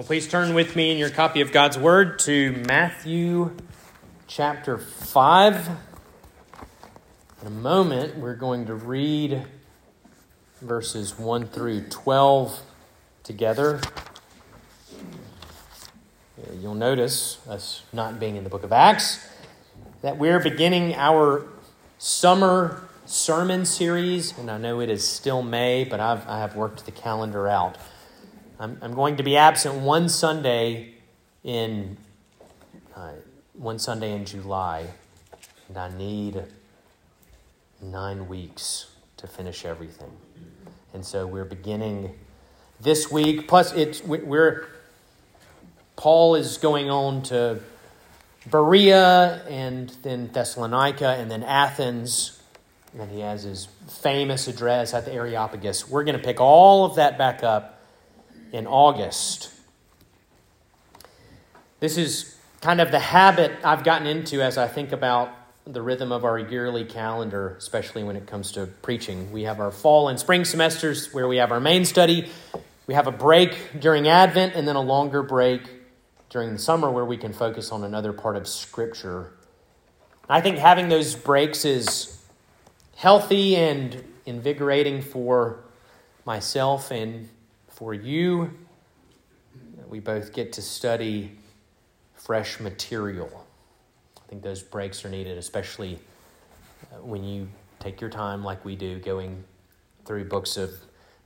Well, please turn with me in your copy of God's Word to Matthew chapter 5. In a moment, we're going to read verses 1 through 12 together. You'll notice, us not being in the book of Acts, that we're beginning our summer sermon series, and I know it is still May, but I've, I have worked the calendar out. I'm, I'm going to be absent one Sunday in uh, one Sunday in July, and I need nine weeks to finish everything. And so we're beginning this week. Plus, it's we're Paul is going on to Berea and then Thessalonica and then Athens. And he has his famous address at the Areopagus. We're going to pick all of that back up in August. This is kind of the habit I've gotten into as I think about the rhythm of our yearly calendar, especially when it comes to preaching. We have our fall and spring semesters where we have our main study. We have a break during Advent and then a longer break during the summer where we can focus on another part of Scripture. I think having those breaks is healthy and invigorating for myself and for you. We both get to study fresh material. I think those breaks are needed, especially uh, when you take your time, like we do, going through books of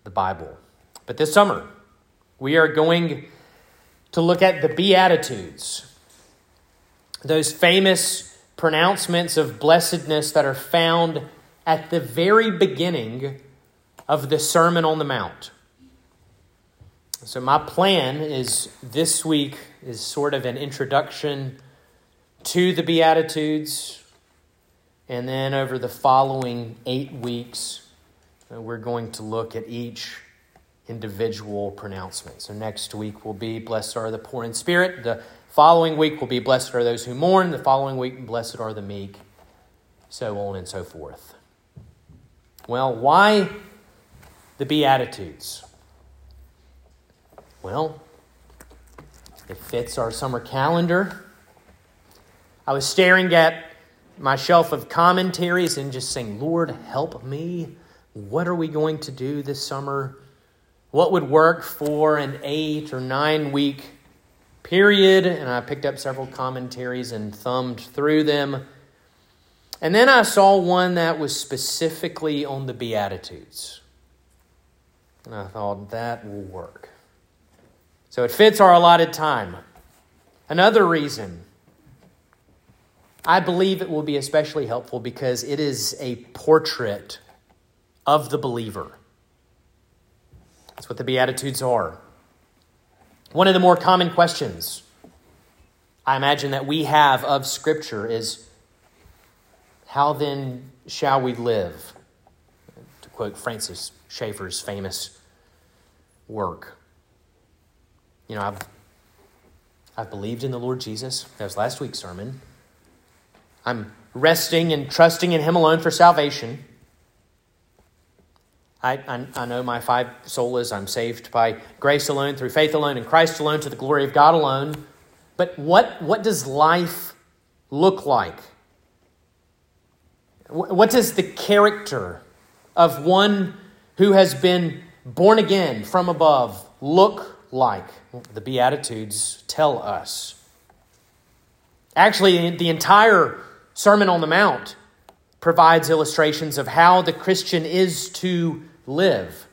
the Bible. But this summer, we are going to look at the Beatitudes, those famous pronouncements of blessedness that are found at the very beginning of the Sermon on the Mount. So, my plan is this week is sort of an introduction to the Beatitudes. And then over the following eight weeks, uh, we're going to look at each individual pronouncement. So, next week will be Blessed are the poor in spirit. The following week will be Blessed are those who mourn. The following week, Blessed are the meek. So on and so forth. Well, why the Beatitudes? Well, it fits our summer calendar. I was staring at my shelf of commentaries and just saying, Lord, help me. What are we going to do this summer? What would work for an eight or nine week period? And I picked up several commentaries and thumbed through them. And then I saw one that was specifically on the Beatitudes. And I thought, that will work. So it fits our allotted time. Another reason I believe it will be especially helpful because it is a portrait of the believer. That's what the Beatitudes are. One of the more common questions I imagine that we have of Scripture is how then shall we live? To quote Francis Schaeffer's famous work. You know, I've, I've believed in the Lord Jesus. That was last week's sermon. I'm resting and trusting in Him alone for salvation. I, I, I, know my five solas. I'm saved by grace alone, through faith alone, in Christ alone, to the glory of God alone. But what, what does life look like? What does the character of one who has been born again from above look like? The Beatitudes tell us. Actually, the entire Sermon on the Mount provides illustrations of how the Christian is to live.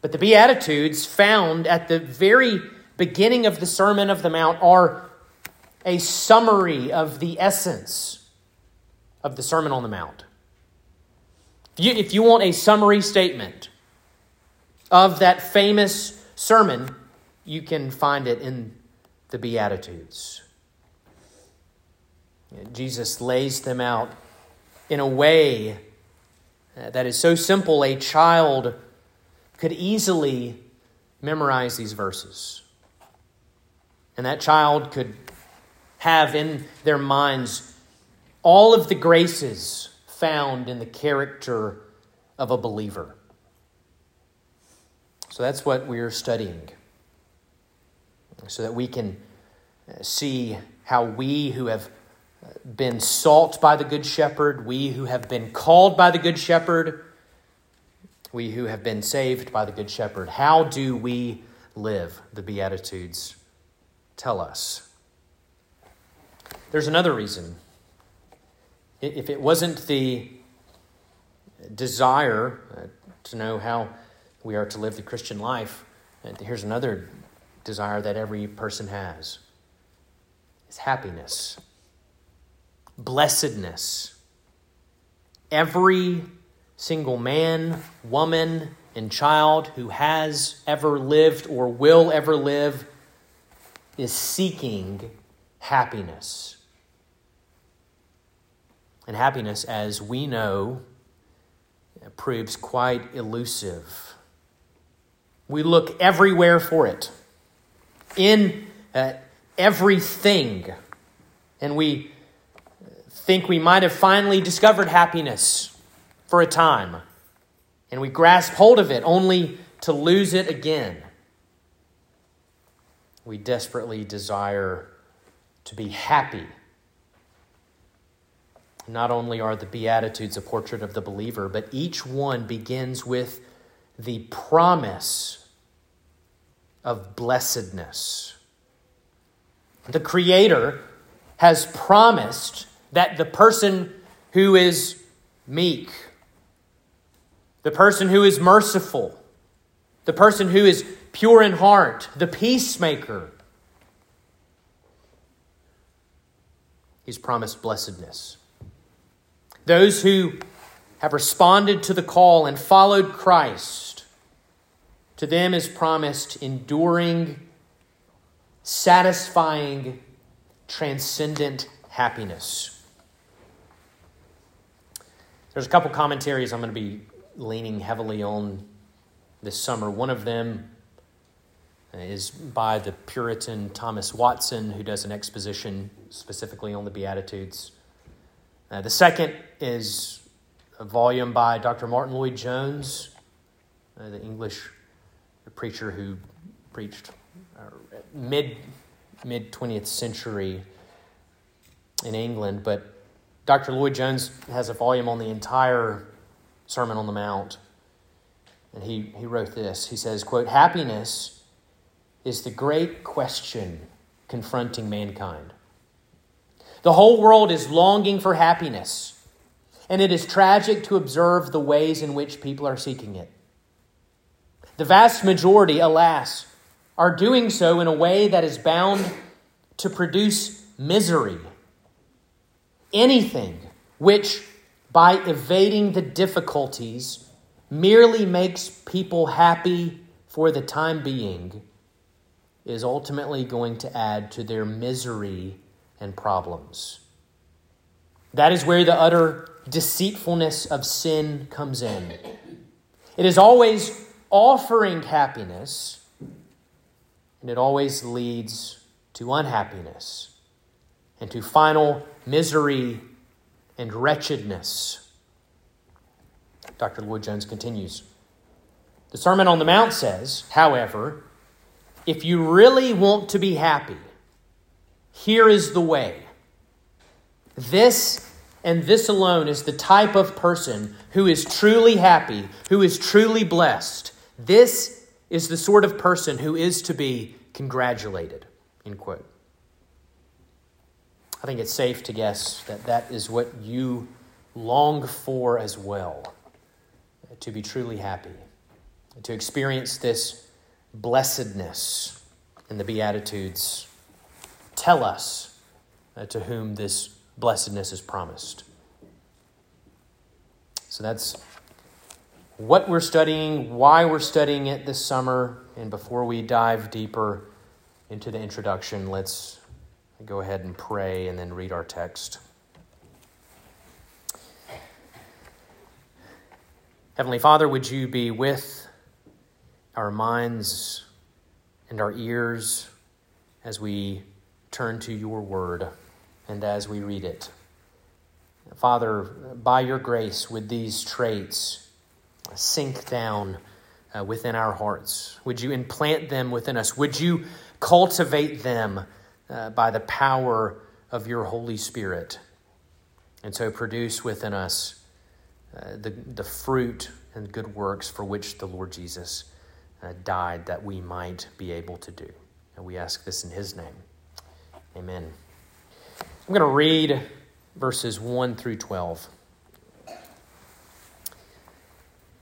But the Beatitudes found at the very beginning of the Sermon of the Mount are a summary of the essence of the Sermon on the Mount. If you, if you want a summary statement of that famous sermon, you can find it in the Beatitudes. Jesus lays them out in a way that is so simple a child could easily memorize these verses. And that child could have in their minds all of the graces found in the character of a believer. So that's what we're studying so that we can uh, see how we who have been salt by the Good Shepherd, we who have been called by the Good Shepherd, we who have been saved by the Good Shepherd, how do we live? The Beatitudes tell us. There's another reason. If it wasn't the desire uh, to know how we are to live the Christian life, here's another desire that every person has is happiness, blessedness. Every single man, woman, and child who has ever lived or will ever live is seeking happiness. And happiness, as we know, proves quite elusive. We look everywhere for it, in uh, everything, and we think we might have finally discovered happiness for a time, and we grasp hold of it only to lose it again. We desperately desire to be happy. Not only are the Beatitudes a portrait of the believer, but each one begins with the promise of blessedness. The Creator has promised that the person who is meek, the person who is merciful, the person who is pure in heart, the peacemaker, he's promised blessedness. Those who have responded to the call and followed Christ, to them is promised enduring, satisfying, transcendent happiness. There's a couple commentaries I'm going to be leaning heavily on this summer. One of them is by the Puritan Thomas Watson, who does an exposition specifically on the Beatitudes. Uh, the second is a volume by Dr. Martyn Lloyd-Jones, uh, the English preacher who preached uh, mid mid 20th century in England. But Dr. Lloyd-Jones has a volume on the entire Sermon on the Mount. And he, he wrote this. He says, quote, Happiness is the great question confronting mankind. The whole world is longing for happiness, and it is tragic to observe the ways in which people are seeking it. The vast majority, alas, are doing so in a way that is bound to produce misery. Anything which, by evading the difficulties, merely makes people happy for the time being is ultimately going to add to their misery and problems. That is where the utter deceitfulness of sin comes in. It is always offering happiness, and it always leads to unhappiness and to final misery and wretchedness. Dr. Lloyd-Jones continues. The Sermon on the Mount says, however, if you really want to be happy, here is the way. This and this alone is the type of person who is truly happy, who is truly blessed. This is the sort of person who is to be congratulated. End quote. I think it's safe to guess that that is what you long for as well to be truly happy, to experience this blessedness in the Beatitudes tell us uh, to whom this blessedness is promised. So that's what we're studying, why we're studying it this summer, and before we dive deeper into the introduction, let's go ahead and pray and then read our text. Heavenly Father, would you be with our minds and our ears as we turn to your word and as we read it. Father, by your grace, with these traits, sink down uh, within our hearts? Would you implant them within us? Would you cultivate them uh, by the power of your Holy Spirit? And so produce within us uh, the, the fruit and good works for which the Lord Jesus uh, died that we might be able to do. And we ask this in His name. Amen. I'm going to read verses 1 through 12.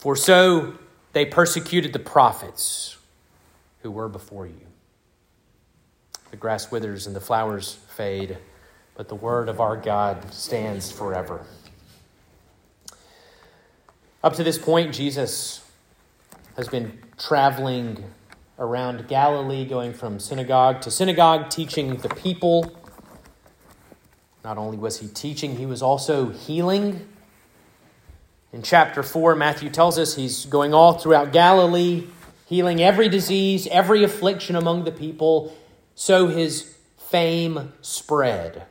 For so they persecuted the prophets who were before you. The grass withers and the flowers fade, but the word of our God stands forever. Up to this point, Jesus has been traveling around Galilee, going from synagogue to synagogue, teaching the people. Not only was he teaching, he was also healing. In chapter 4, Matthew tells us he's going all throughout Galilee, healing every disease, every affliction among the people. So his fame spread,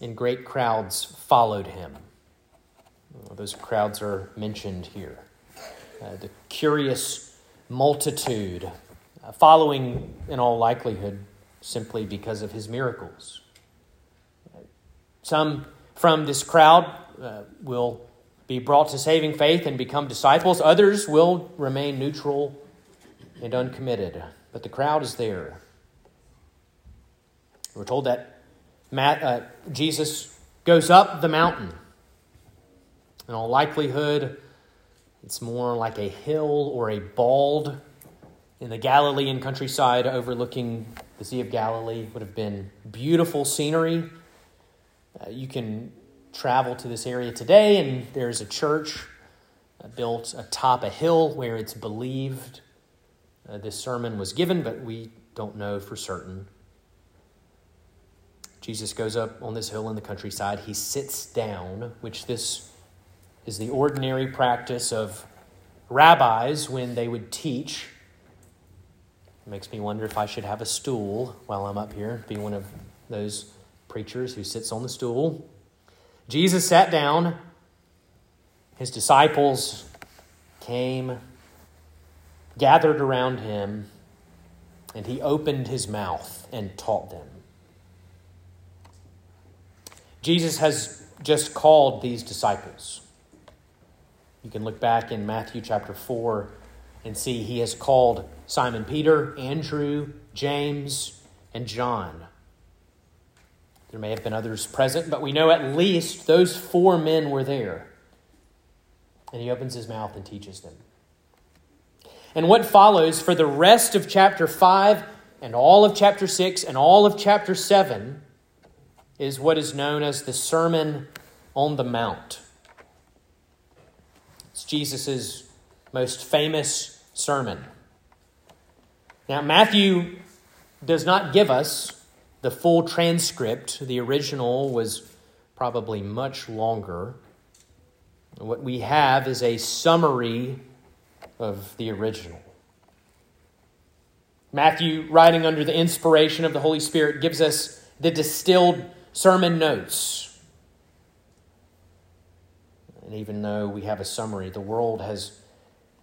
and great crowds followed him. Those crowds are mentioned here. Uh, the curious multitude, uh, following in all likelihood simply because of his miracles. Some from this crowd uh, will be brought to saving faith and become disciples. Others will remain neutral and uncommitted. But the crowd is there. We're told that Matt, uh, Jesus goes up the mountain. In all likelihood, it's more like a hill or a bald in the Galilean countryside overlooking the Sea of Galilee. Would have been beautiful scenery. Uh, you can travel to this area today, and there's a church uh, built atop a hill where it's believed uh, this sermon was given, but we don't know for certain. Jesus goes up on this hill in the countryside. He sits down, which this is the ordinary practice of rabbis when they would teach. It makes me wonder if I should have a stool while I'm up here, be one of those preachers who sits on the stool. Jesus sat down, his disciples came, gathered around him, and he opened his mouth and taught them. Jesus has just called these disciples. You can look back in Matthew chapter 4 and see he has called Simon Peter, Andrew, James, and John there may have been others present, but we know at least those four men were there. And he opens his mouth and teaches them. And what follows for the rest of chapter 5 and all of chapter 6 and all of chapter 7 is what is known as the Sermon on the Mount. It's Jesus' most famous sermon. Now, Matthew does not give us the full transcript, the original, was probably much longer. What we have is a summary of the original. Matthew, writing under the inspiration of the Holy Spirit, gives us the distilled sermon notes. And even though we have a summary, the world has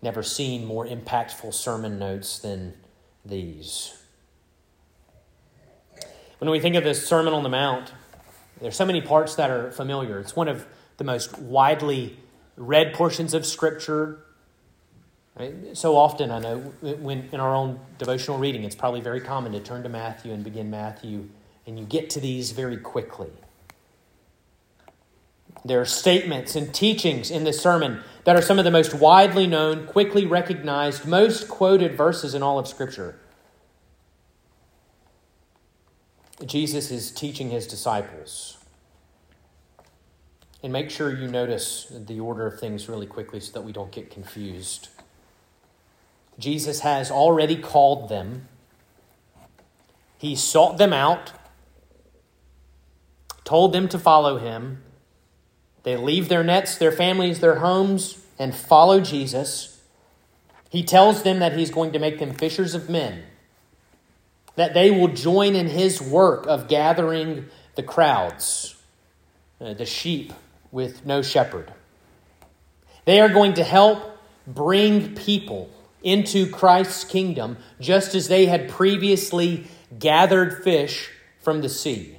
never seen more impactful sermon notes than these. When we think of the Sermon on the Mount, there's so many parts that are familiar. It's one of the most widely read portions of Scripture. So often, I know when in our own devotional reading, it's probably very common to turn to Matthew and begin Matthew, and you get to these very quickly. There are statements and teachings in this sermon that are some of the most widely known, quickly recognized, most quoted verses in all of Scripture. Jesus is teaching his disciples. And make sure you notice the order of things really quickly so that we don't get confused. Jesus has already called them, he sought them out, told them to follow him. They leave their nets, their families, their homes, and follow Jesus. He tells them that he's going to make them fishers of men, that they will join in his work of gathering the crowds, uh, the sheep with no shepherd. They are going to help bring people into Christ's kingdom just as they had previously gathered fish from the sea.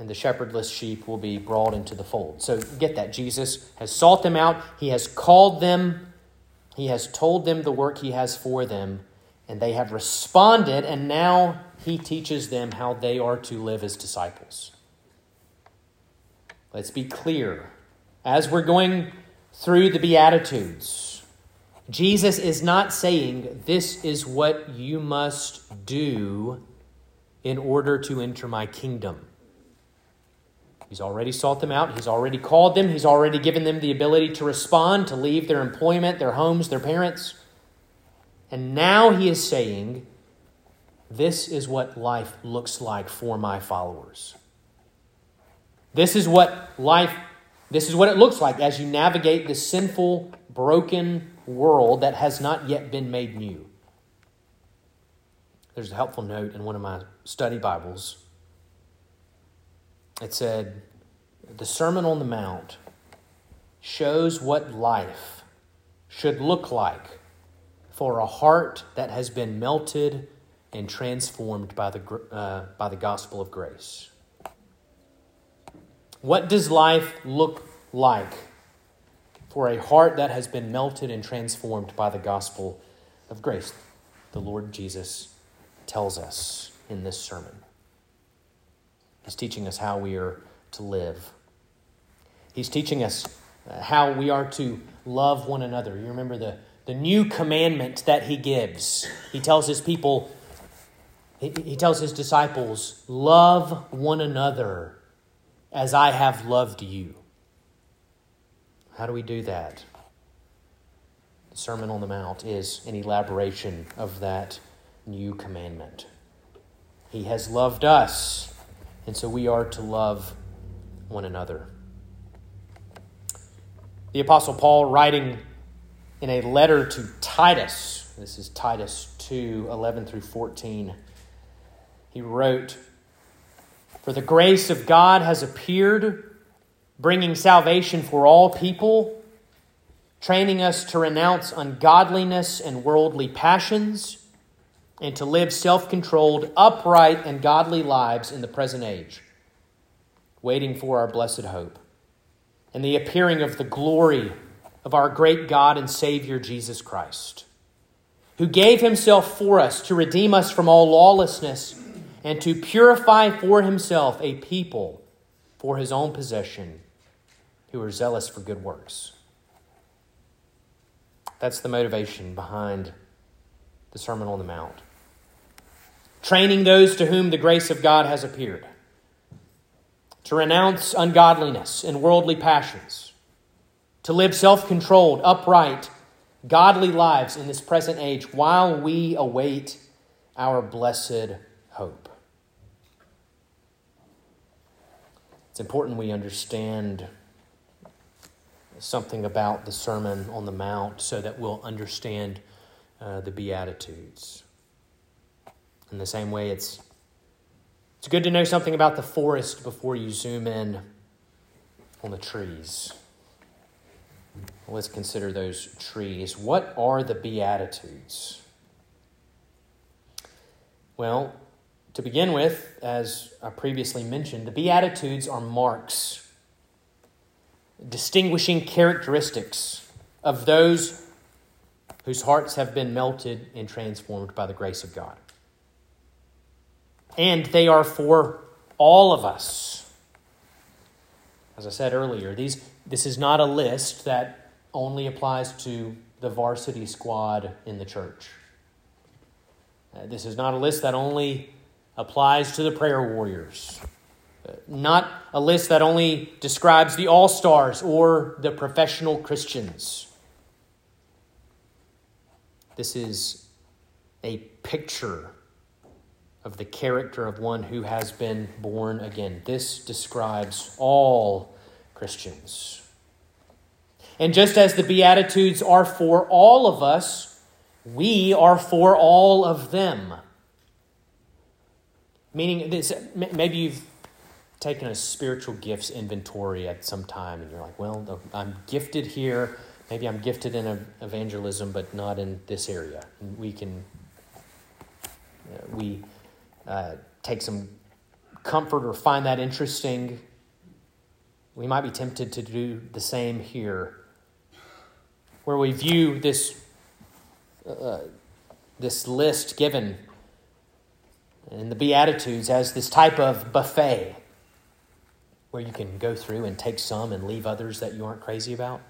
And the shepherdless sheep will be brought into the fold. So get that. Jesus has sought them out, He has called them, He has told them the work He has for them, and they have responded, and now He teaches them how they are to live as disciples. Let's be clear. As we're going through the Beatitudes, Jesus is not saying this is what you must do in order to enter my kingdom. He's already sought them out. He's already called them. He's already given them the ability to respond, to leave their employment, their homes, their parents. And now he is saying, This is what life looks like for my followers. This is what life, this is what it looks like as you navigate this sinful, broken world that has not yet been made new. There's a helpful note in one of my study Bibles. It said, The Sermon on the Mount shows what life should look like for a heart that has been melted and transformed by the, uh, by the gospel of grace. What does life look like for a heart that has been melted and transformed by the gospel of grace? The Lord Jesus tells us in this sermon. He's teaching us how we are to live. He's teaching us uh, how we are to love one another. You remember the, the new commandment that he gives. He tells his people, he, tells his disciples, love one another as I have loved you. How do we do that? The Sermon on the Mount is an elaboration of that new commandment. He has loved us, and so we are to love one another. The Apostle Paul, writing in a letter to Titus, this is Titus 2 11 through 14, he wrote, for the grace of God has appeared, bringing salvation for all people, training us to renounce ungodliness and worldly passions, and to live self controlled, upright, and godly lives in the present age, waiting for our blessed hope and the appearing of the glory of our great God and Savior Jesus Christ, who gave himself for us to redeem us from all lawlessness and to purify for himself a people for his own possession who are zealous for good works. That's the motivation behind the Sermon on the Mount. Training those to whom the grace of God has appeared to renounce ungodliness and worldly passions, to live self controlled, upright, godly lives in this present age while we await our blessed hope. It's important we understand something about the Sermon on the Mount so that we'll understand uh, the Beatitudes. In the same way, it's, it's good to know something about the forest before you zoom in on the trees. Let's consider those trees. What are the Beatitudes? Well, to begin with, as I previously mentioned, the Beatitudes are marks, distinguishing characteristics of those whose hearts have been melted and transformed by the grace of God. And they are for all of us. As I said earlier, these, this is not a list that only applies to the varsity squad in the church. Uh, this is not a list that only applies to the prayer warriors, uh, not a list that only describes the all stars or the professional Christians. This is a picture of the character of one who has been born again. This describes all Christians. And just as the Beatitudes are for all of us, we are for all of them. Meaning, this, maybe you've taken a spiritual gifts inventory at some time and you're like, well, I'm gifted here. Maybe I'm gifted in evangelism, but not in this area. We can, uh, we uh, take some comfort or find that interesting. We might be tempted to do the same here, where we view this uh, this list given in the Beatitudes as this type of buffet where you can go through and take some and leave others that you aren't crazy about.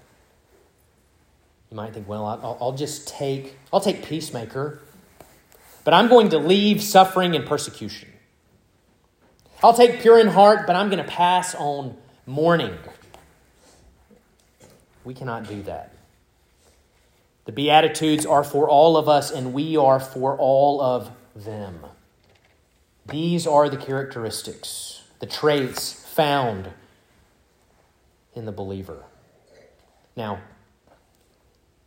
You might think, well, I'll, I'll just take, I'll take peacemaker, but I'm going to leave suffering and persecution. I'll take pure in heart, but I'm going to pass on mourning. We cannot do that. The Beatitudes are for all of us, and we are for all of them. These are the characteristics, the traits found in the believer. Now,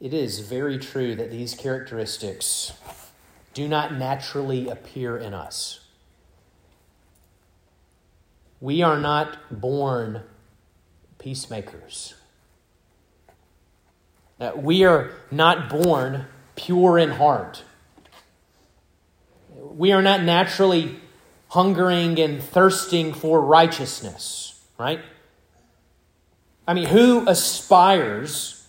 it is very true that these characteristics do not naturally appear in us. We are not born peacemakers. Uh, we are not born pure in heart. We are not naturally hungering and thirsting for righteousness, right? I mean, who aspires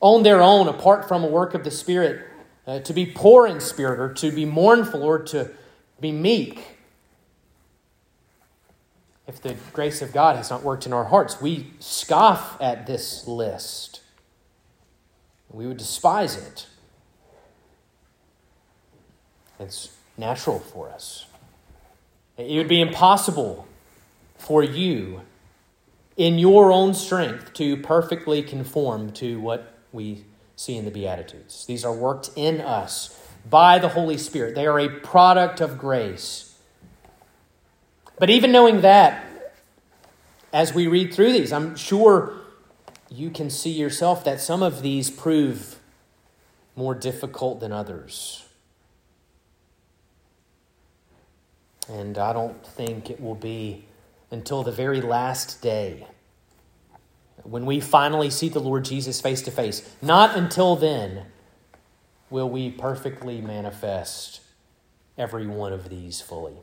on their own, apart from a work of the Spirit, uh, to be poor in spirit or to be mournful or to be meek? If the grace of God has not worked in our hearts, we scoff at this list we would despise it. It's natural for us. It would be impossible for you, in your own strength, to perfectly conform to what we see in the Beatitudes. These are worked in us by the Holy Spirit, they are a product of grace. But even knowing that, as we read through these, I'm sure you can see yourself that some of these prove more difficult than others. And I don't think it will be until the very last day when we finally see the Lord Jesus face to face. Not until then will we perfectly manifest every one of these fully.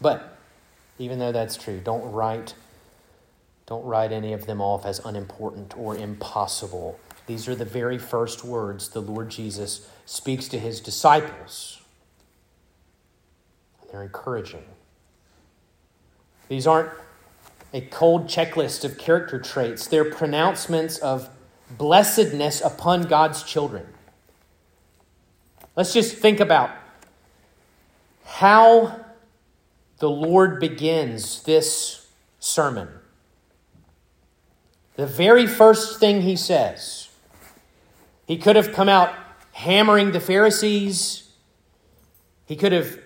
But even though that's true, don't write don't write any of them off as unimportant or impossible. These are the very first words the Lord Jesus speaks to his disciples. They're encouraging. These aren't a cold checklist of character traits, they're pronouncements of blessedness upon God's children. Let's just think about how the Lord begins this sermon. The very first thing he says, he could have come out hammering the Pharisees. He could have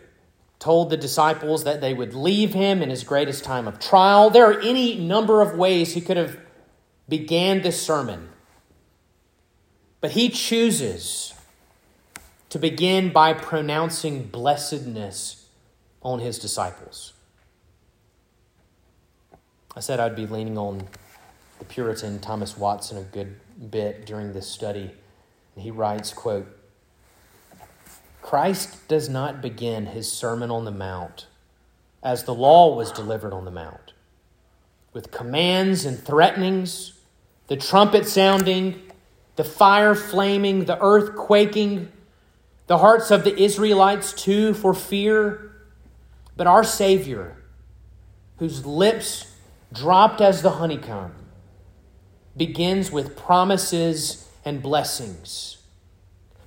told the disciples that they would leave him in his greatest time of trial. There are any number of ways he could have began this sermon. But he chooses to begin by pronouncing blessedness on his disciples. I said I'd be leaning on the Puritan Thomas Watson a good bit during this study. He writes, quote, Christ does not begin his Sermon on the Mount as the law was delivered on the Mount, with commands and threatenings, the trumpet sounding, the fire flaming, the earth quaking, the hearts of the Israelites too for fear. But our Savior, whose lips dropped as the honeycomb, begins with promises and blessings.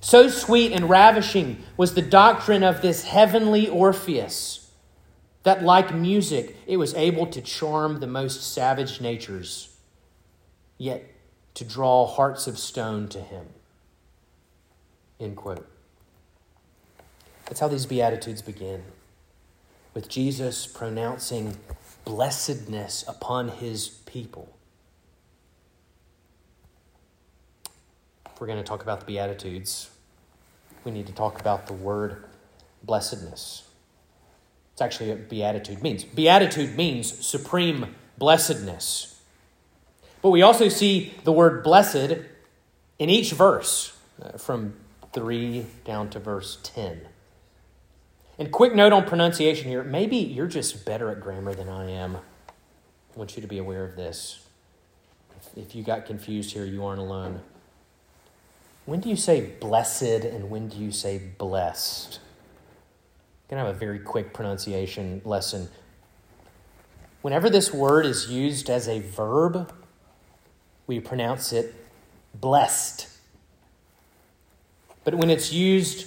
So sweet and ravishing was the doctrine of this heavenly Orpheus that, like music, it was able to charm the most savage natures, yet to draw hearts of stone to him. End quote. That's how these Beatitudes begin, with Jesus pronouncing blessedness upon his people. If we're going to talk about the Beatitudes, we need to talk about the word blessedness. It's actually what beatitude means. Beatitude means supreme blessedness. But we also see the word blessed in each verse, uh, from 3 down to verse 10. And quick note on pronunciation here maybe you're just better at grammar than I am. I want you to be aware of this. If you got confused here, you aren't alone. When do you say blessed and when do you say blessed? I'm going to have a very quick pronunciation lesson. Whenever this word is used as a verb, we pronounce it blessed. But when it's used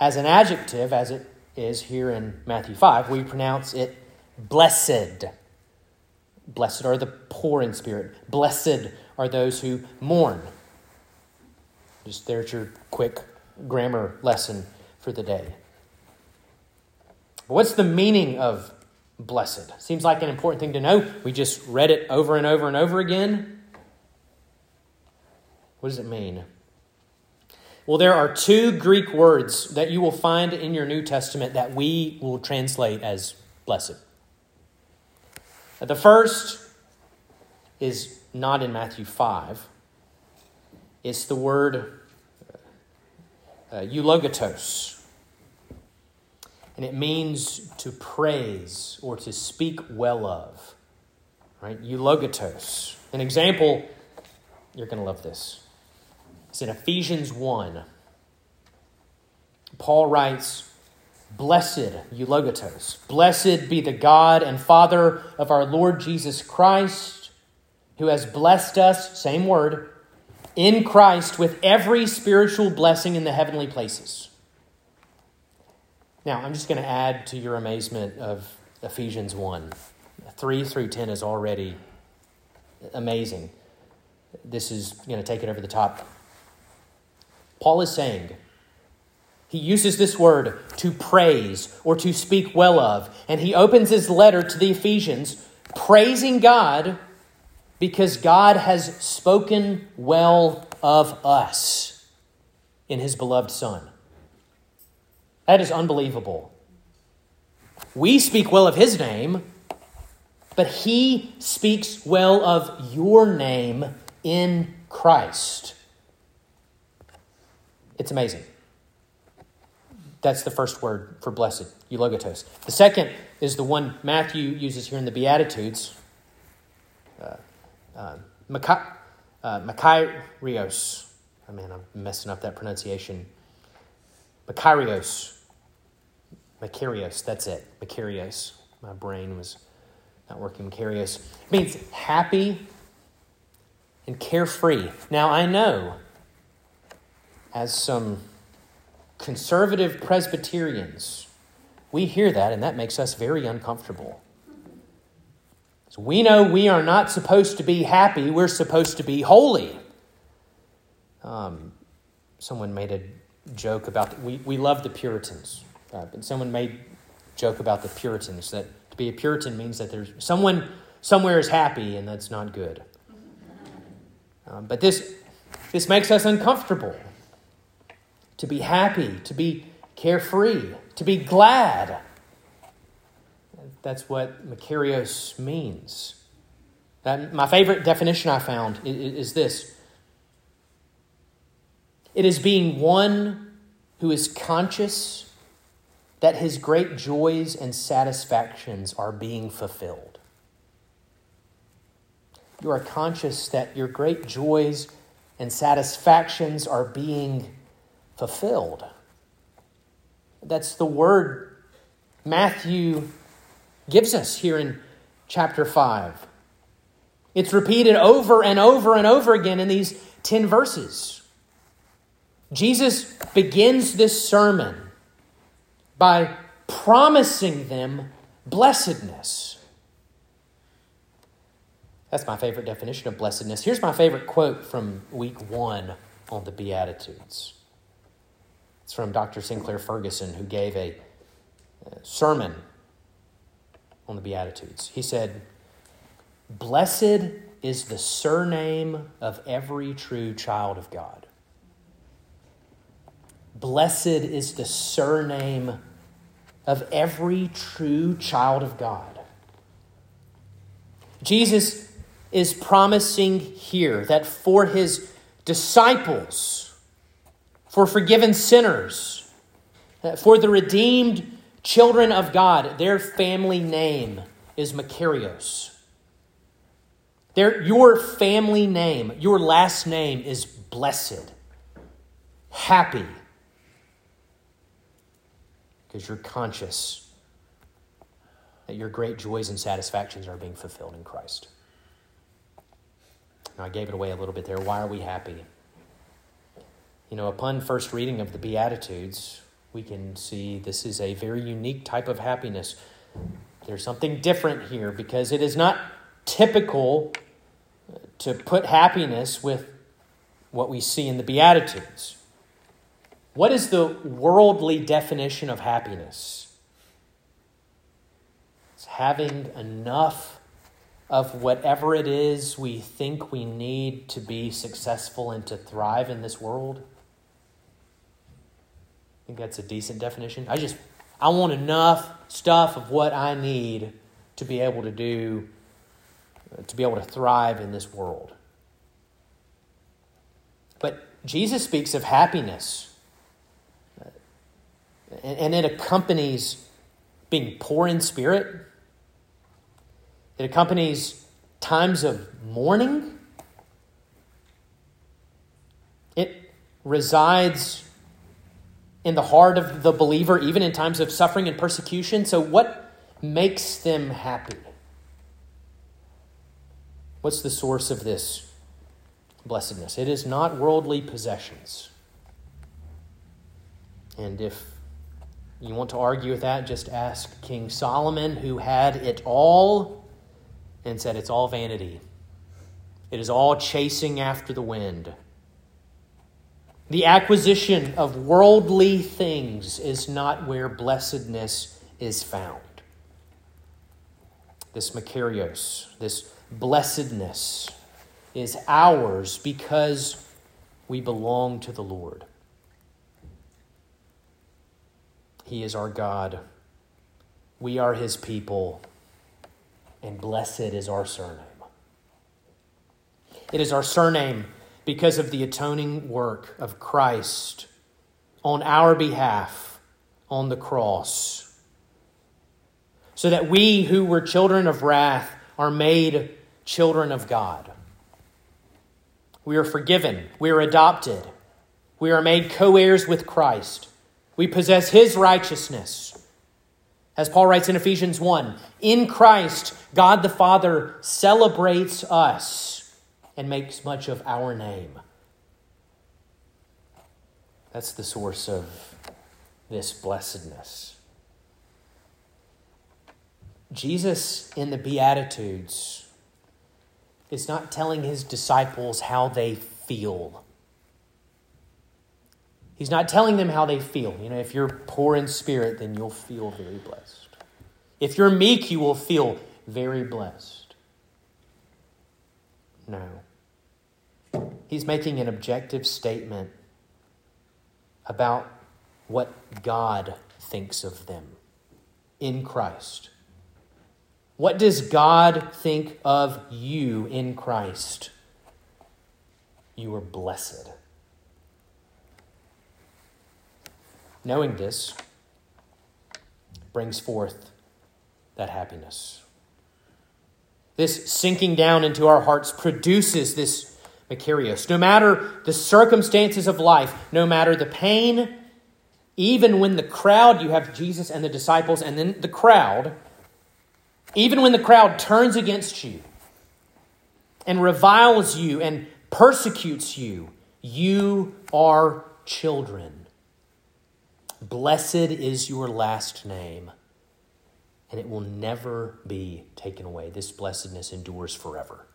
as an adjective, as it is here in Matthew 5, we pronounce it blessed. Blessed are the poor in spirit. Blessed are those who mourn. Just there's your quick grammar lesson for the day. what's the meaning of blessed? Seems like an important thing to know. We just read it over and over and over again. What does it mean? Well, there are two Greek words that you will find in your New Testament that we will translate as blessed. The first is not in Matthew 5, it's the word uh, eulogetos. And it means to praise or to speak well of. Right? Eulogetos. An example, you're going to love this. It's in Ephesians 1. Paul writes, Blessed, eulogetos, blessed be the God and Father of our Lord Jesus Christ, who has blessed us, same word, in Christ with every spiritual blessing in the heavenly places. Now, I'm just going to add to your amazement of Ephesians 1. 3 through 10 is already amazing. This is going to take it over the top. Paul is saying, he uses this word to praise or to speak well of, and he opens his letter to the Ephesians praising God because God has spoken well of us in his beloved Son. That is unbelievable. We speak well of his name, but he speaks well of your name in Christ. It's amazing. That's the first word for blessed, eulogetos. The second is the one Matthew uses here in the Beatitudes, uh, uh, Makarios. Uh, oh man, I'm messing up that pronunciation. Makarios. Makarios, that's it. Makarios. My brain was not working. Makarios. Means happy and carefree. Now, I know as some conservative Presbyterians, we hear that and that makes us very uncomfortable. So we know we are not supposed to be happy, we're supposed to be holy. Um, someone made a joke about, the, we, we love the Puritans, uh, but someone made joke about the Puritans that to be a Puritan means that there's someone somewhere is happy and that's not good. Um, but this This makes us uncomfortable. To be happy, to be carefree, to be glad. That's what Makarios means. That, my favorite definition I found is, is this it is being one who is conscious that his great joys and satisfactions are being fulfilled. You are conscious that your great joys and satisfactions are being fulfilled. That's the word Matthew gives us here in chapter 5. It's repeated over and over and over again in these 10 verses. Jesus begins this sermon by promising them blessedness. That's my favorite definition of blessedness. Here's my favorite quote from week one on the Beatitudes. It's from Dr. Sinclair Ferguson, who gave a uh, sermon on the Beatitudes. He said, Blessed is the surname of every true child of God. Blessed is the surname of every true child of God. Jesus is promising here that for his disciples, for forgiven sinners, uh, for the redeemed children of God, their family name is Makarios. Their, your family name, your last name is blessed, happy, because you're conscious that your great joys and satisfactions are being fulfilled in Christ. Now, I gave it away a little bit there. Why are we happy? You know, upon first reading of the Beatitudes, we can see this is a very unique type of happiness. There's something different here because it is not typical uh, to put happiness with what we see in the Beatitudes. What is the worldly definition of happiness? It's having enough of whatever it is we think we need to be successful and to thrive in this world. I think that's a decent definition. I just I want enough stuff of what I need to be able to do uh, to be able to thrive in this world. But Jesus speaks of happiness, uh, and it accompanies being poor in spirit, it accompanies times of mourning, it resides in the heart of the believer, even in times of suffering and persecution. So, what makes them happy? What's the source of this blessedness? It is not worldly possessions. And if you want to argue with that, just ask King Solomon, who had it all and said it's all vanity. It is all chasing after the wind. The acquisition of worldly things is not where blessedness is found. This Makarios, this blessedness is ours because we belong to the Lord. He is our God. We are his people, and blessed is our surname. It is our surname because of the atoning work of Christ on our behalf on the cross, so that we who were children of wrath are made children of God. We are forgiven. We are adopted. We are made co heirs with Christ. We possess his righteousness. As Paul writes in Ephesians 1 In Christ, God the Father celebrates us and makes much of our name. That's the source of this blessedness. Jesus in the Beatitudes is not telling his disciples how they feel. He's not telling them how they feel. You know, if you're poor in spirit, then you'll feel very blessed. If you're meek, you will feel very blessed. No. He's making an objective statement about what God thinks of them in Christ. What does God think of you in Christ? You are blessed. Knowing this brings forth that happiness. This sinking down into our hearts produces this Makarios. No matter the circumstances of life, no matter the pain, even when the crowd, you have Jesus and the disciples, and then the crowd, even when the crowd turns against you and reviles you and persecutes you, you are children. Blessed is your last name, and it will never be taken away. This blessedness endures forever.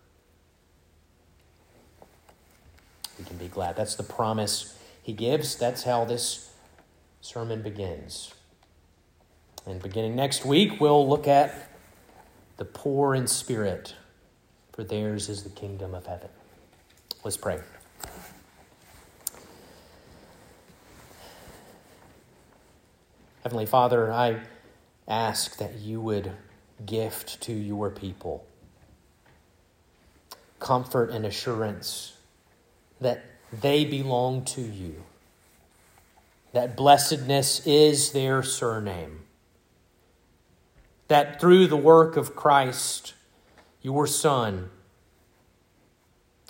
We can be glad. That's the promise he gives. That's how this sermon begins. And beginning next week, we'll look at the poor in spirit, for theirs is the kingdom of heaven. Let's pray. Heavenly Father, I ask that you would gift to your people comfort and assurance that they belong to you that blessedness is their surname. That through the work of Christ, your Son,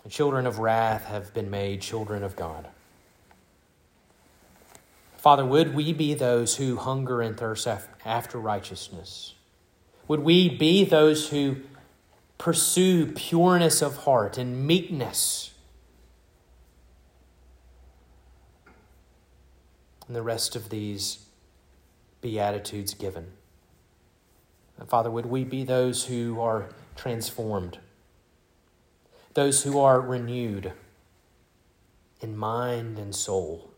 the children of wrath have been made children of God. Father, would we be those who hunger and thirst after righteousness? Would we be those who pursue pureness of heart and meekness? And the rest of these Beatitudes given. Father, would we be those who are transformed, those who are renewed in mind and soul?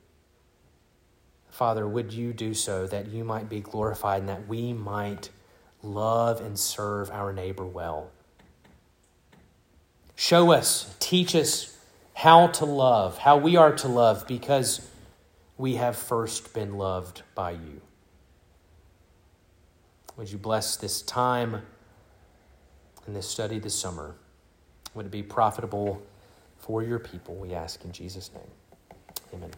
Father, would you do so that you might be glorified and that we might love and serve our neighbor well? Show us, teach us how to love, how we are to love, because we have first been loved by you. Would you bless this time and this study this summer? Would it be profitable for your people? We ask in Jesus' name. Amen.